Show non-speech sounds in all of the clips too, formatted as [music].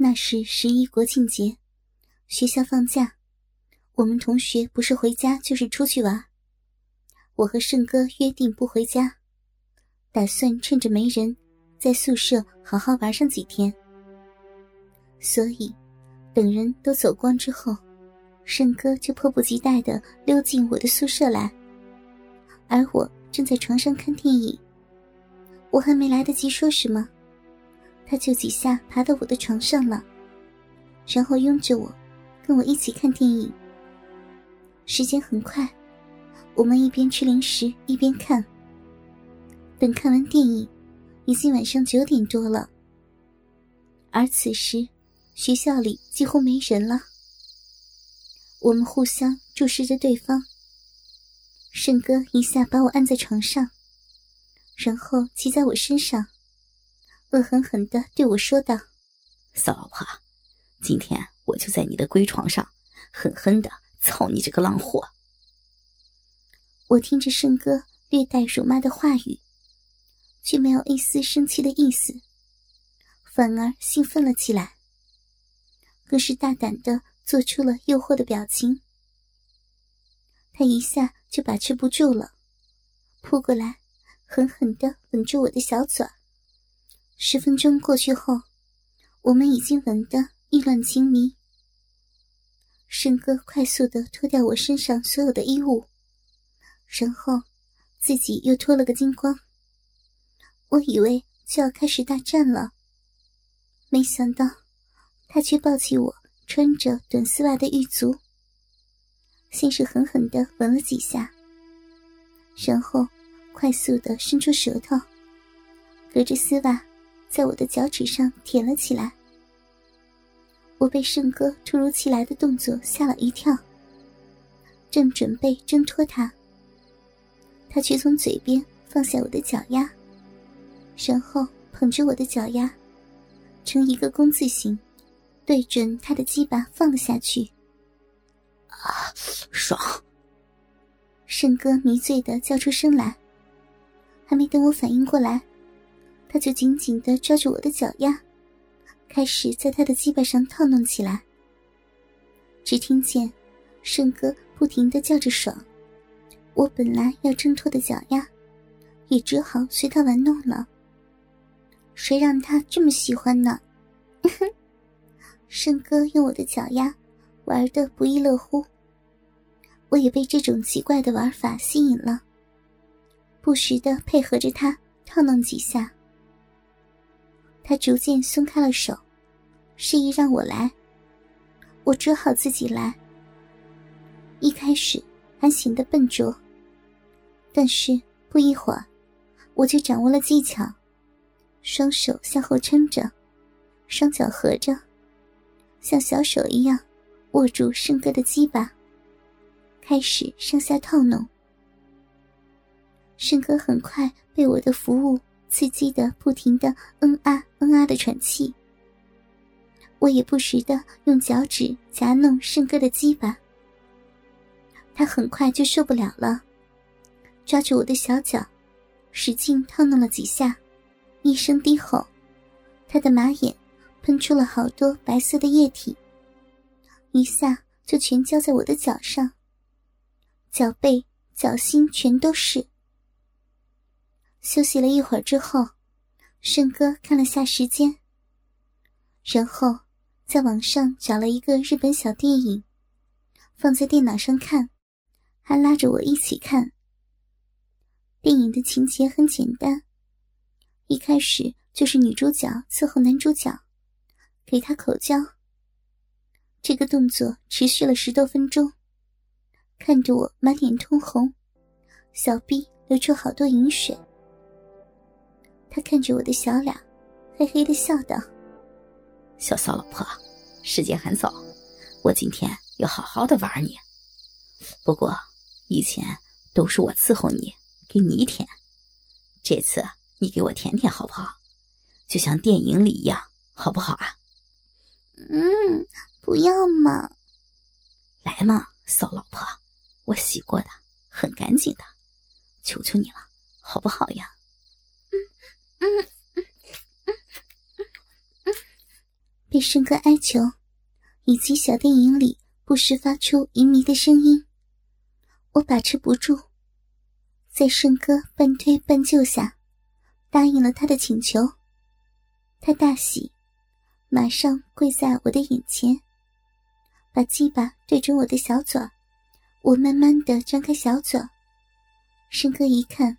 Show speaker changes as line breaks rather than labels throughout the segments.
那是十一国庆节，学校放假，我们同学不是回家就是出去玩。我和胜哥约定不回家，打算趁着没人，在宿舍好好玩上几天。所以，等人都走光之后，胜哥就迫不及待的溜进我的宿舍来，而我正在床上看电影。我还没来得及说什么。他就几下爬到我的床上了，然后拥着我，跟我一起看电影。时间很快，我们一边吃零食一边看。等看完电影，已经晚上九点多了。而此时，学校里几乎没人了。我们互相注视着对方。胜哥一下把我按在床上，然后骑在我身上。恶狠狠地对我说道：“
骚老婆，今天我就在你的龟床上狠狠地操你这个浪货！”
我听着胜哥略带辱骂的话语，却没有一丝生气的意思，反而兴奋了起来，更是大胆地做出了诱惑的表情。他一下就把持不住了，扑过来，狠狠地吻住我的小嘴。十分钟过去后，我们已经吻得意乱情迷。申哥快速的脱掉我身上所有的衣物，然后自己又脱了个精光。我以为就要开始大战了，没想到他却抱起我穿着短丝袜的玉足，先是狠狠的吻了几下，然后快速的伸出舌头，隔着丝袜。在我的脚趾上舔了起来，我被圣哥突如其来的动作吓了一跳，正准备挣脱他，他却从嘴边放下我的脚丫，然后捧着我的脚丫，呈一个工字形，对准他的鸡巴放了下去。
啊，爽！
圣哥迷醉的叫出声来，还没等我反应过来。他就紧紧的抓住我的脚丫，开始在他的鸡巴上套弄起来。只听见胜哥不停的叫着爽，我本来要挣脱的脚丫，也只好随他玩弄了。谁让他这么喜欢呢？[laughs] 胜哥用我的脚丫玩的不亦乐乎，我也被这种奇怪的玩法吸引了，不时的配合着他套弄几下。他逐渐松开了手，示意让我来。我只好自己来。一开始还显得笨拙，但是不一会儿，我就掌握了技巧，双手向后撑着，双脚合着，像小手一样握住胜哥的鸡巴，开始上下套弄。胜哥很快被我的服务。刺激的，不停的嗯啊嗯啊的喘气。我也不时的用脚趾夹弄圣哥的鸡巴。他很快就受不了了，抓住我的小脚，使劲套弄了几下，一声低吼，他的马眼喷出了好多白色的液体，一下就全浇在我的脚上，脚背、脚心全都是。休息了一会儿之后，胜哥看了下时间，然后在网上找了一个日本小电影，放在电脑上看，还拉着我一起看。电影的情节很简单，一开始就是女主角伺候男主角，给他口交。这个动作持续了十多分钟，看得我满脸通红，小臂流出好多银水。他看着我的小脸，嘿嘿的笑道：“
小骚老婆，时间还早，我今天要好好的玩你。不过以前都是我伺候你，给你舔，这次你给我舔舔好不好？就像电影里一样，好不好啊？”“
嗯，不要嘛。”“
来嘛，骚老婆，我洗过的，很干净的，求求你了，好不好呀？” [laughs]
被胜哥哀求，以及小电影里不时发出淫迷的声音，我把持不住，在胜哥半推半就下，答应了他的请求。他大喜，马上跪在我的眼前，把鸡巴对准我的小嘴，我慢慢的张开小嘴，胜哥一看，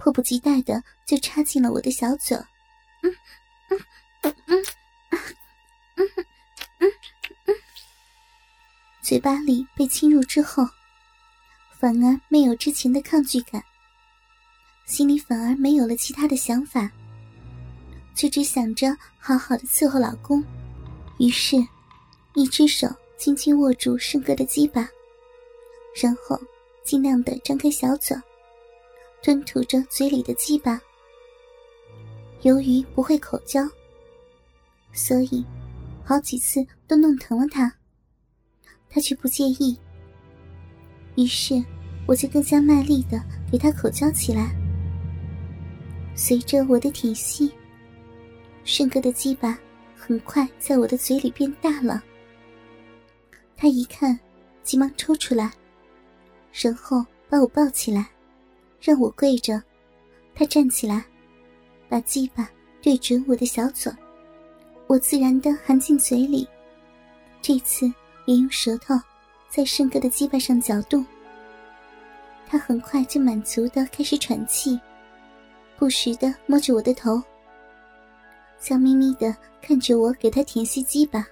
迫不及待的就插进了我的小嘴，嗯嗯嗯嗯嗯嗯嗯。嘴巴里被侵入之后，反而没有之前的抗拒感，心里反而没有了其他的想法，就只想着好好的伺候老公。于是，一只手轻轻握住胜哥的鸡巴，然后尽量的张开小嘴，吞吐着嘴里的鸡巴。由于不会口交，所以好几次都弄疼了他。他却不介意，于是我就更加卖力的给他口交起来。随着我的舔吸，顺哥的鸡巴很快在我的嘴里变大了。他一看，急忙抽出来，然后把我抱起来，让我跪着。他站起来，把鸡巴对准我的小嘴，我自然的含进嘴里。这次。也用舌头在胜哥的鸡巴上搅动，他很快就满足的开始喘气，不时的摸着我的头，笑眯眯的看着我给他舔吸鸡巴，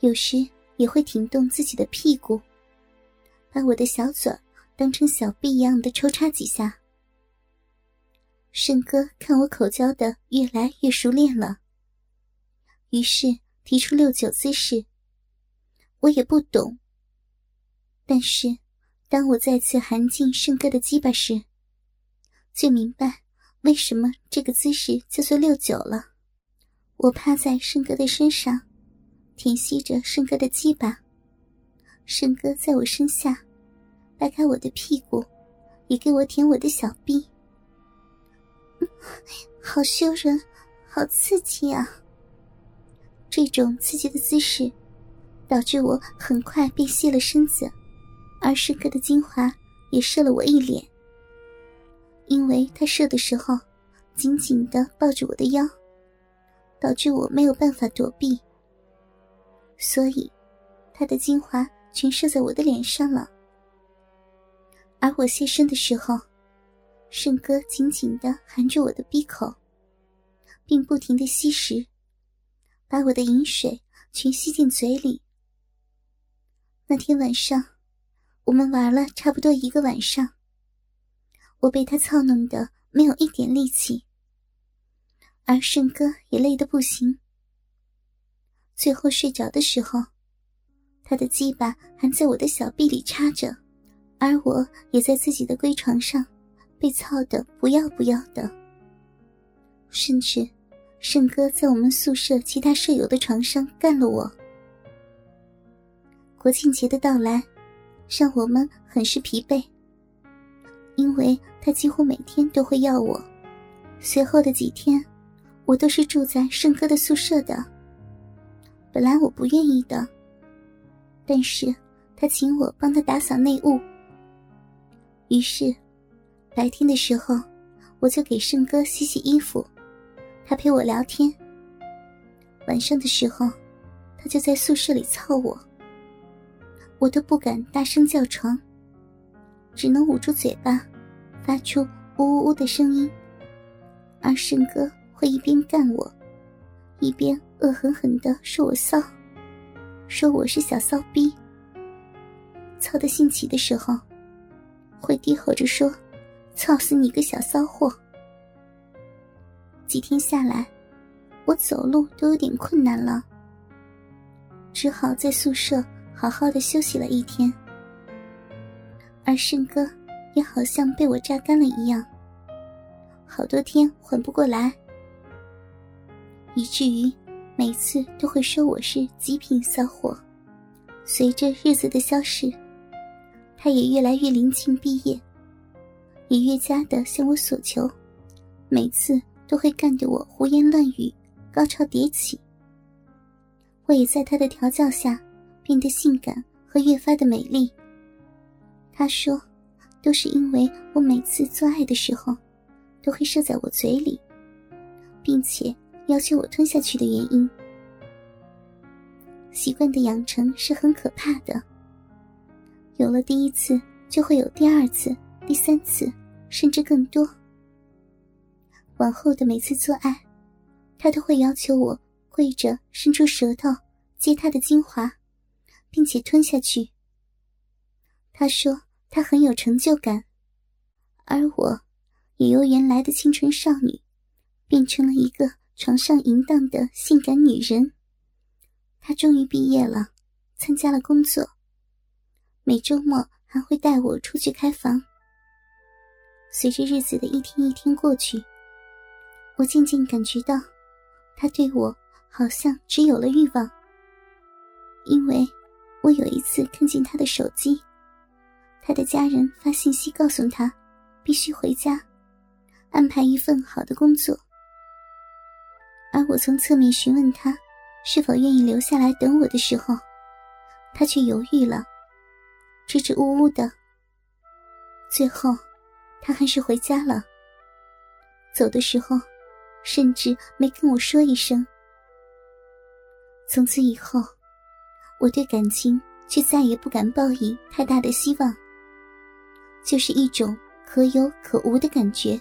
有时也会挺动自己的屁股，把我的小嘴当成小臂一样的抽插几下。胜哥看我口交的越来越熟练了，于是提出六九姿势。我也不懂，但是当我再次含进圣哥的鸡巴时，就明白为什么这个姿势叫做六九了。我趴在圣哥的身上，舔吸着圣哥的鸡巴，圣哥在我身下掰开我的屁股，也给我舔我的小臂，[laughs] 好羞人，好刺激啊！这种刺激的姿势。导致我很快便卸了身子，而胜哥的精华也射了我一脸。因为他射的时候紧紧的抱着我的腰，导致我没有办法躲避，所以他的精华全射在我的脸上了。而我卸身的时候，圣哥紧紧的含着我的鼻口，并不停的吸食，把我的饮水全吸进嘴里。那天晚上，我们玩了差不多一个晚上。我被他操弄的没有一点力气，而圣哥也累得不行。最后睡着的时候，他的鸡巴还在我的小臂里插着，而我也在自己的龟床上被操得不要不要的。甚至，胜哥在我们宿舍其他舍友的床上干了我。国庆节的到来，让我们很是疲惫，因为他几乎每天都会要我。随后的几天，我都是住在胜哥的宿舍的。本来我不愿意的，但是他请我帮他打扫内务。于是，白天的时候，我就给胜哥洗洗衣服，他陪我聊天。晚上的时候，他就在宿舍里操我。我都不敢大声叫床，只能捂住嘴巴，发出呜呜呜的声音。而胜哥会一边干我，一边恶狠狠地说我骚，说我是小骚逼。操得兴起的时候，会低吼着说：“操死你个小骚货！”几天下来，我走路都有点困难了，只好在宿舍。好好的休息了一天，而胜哥也好像被我榨干了一样，好多天缓不过来，以至于每次都会说我是极品骚货。随着日子的消逝，他也越来越临近毕业，也越加的向我索求，每次都会干得我胡言乱语，高潮迭起。我也在他的调教下变得性感和越发的美丽。他说，都是因为我每次做爱的时候，都会射在我嘴里，并且要求我吞下去的原因。习惯的养成是很可怕的，有了第一次，就会有第二次、第三次，甚至更多。往后的每次做爱，他都会要求我跪着伸出舌头接他的精华，并且吞下去。他说他很有成就感，而我也由原来的清纯少女，变成了一个床上淫荡的性感女人。他终于毕业了，参加了工作，每周末还会带我出去开房。随着日子的一天一天过去。我渐渐感觉到，他对我好像只有了欲望。因为，我有一次看见他的手机，他的家人发信息告诉他，必须回家，安排一份好的工作。而我从侧面询问他，是否愿意留下来等我的时候，他却犹豫了，支支吾吾的。最后，他还是回家了。走的时候。甚至没跟我说一声。从此以后，我对感情却再也不敢抱以太大的希望，就是一种可有可无的感觉。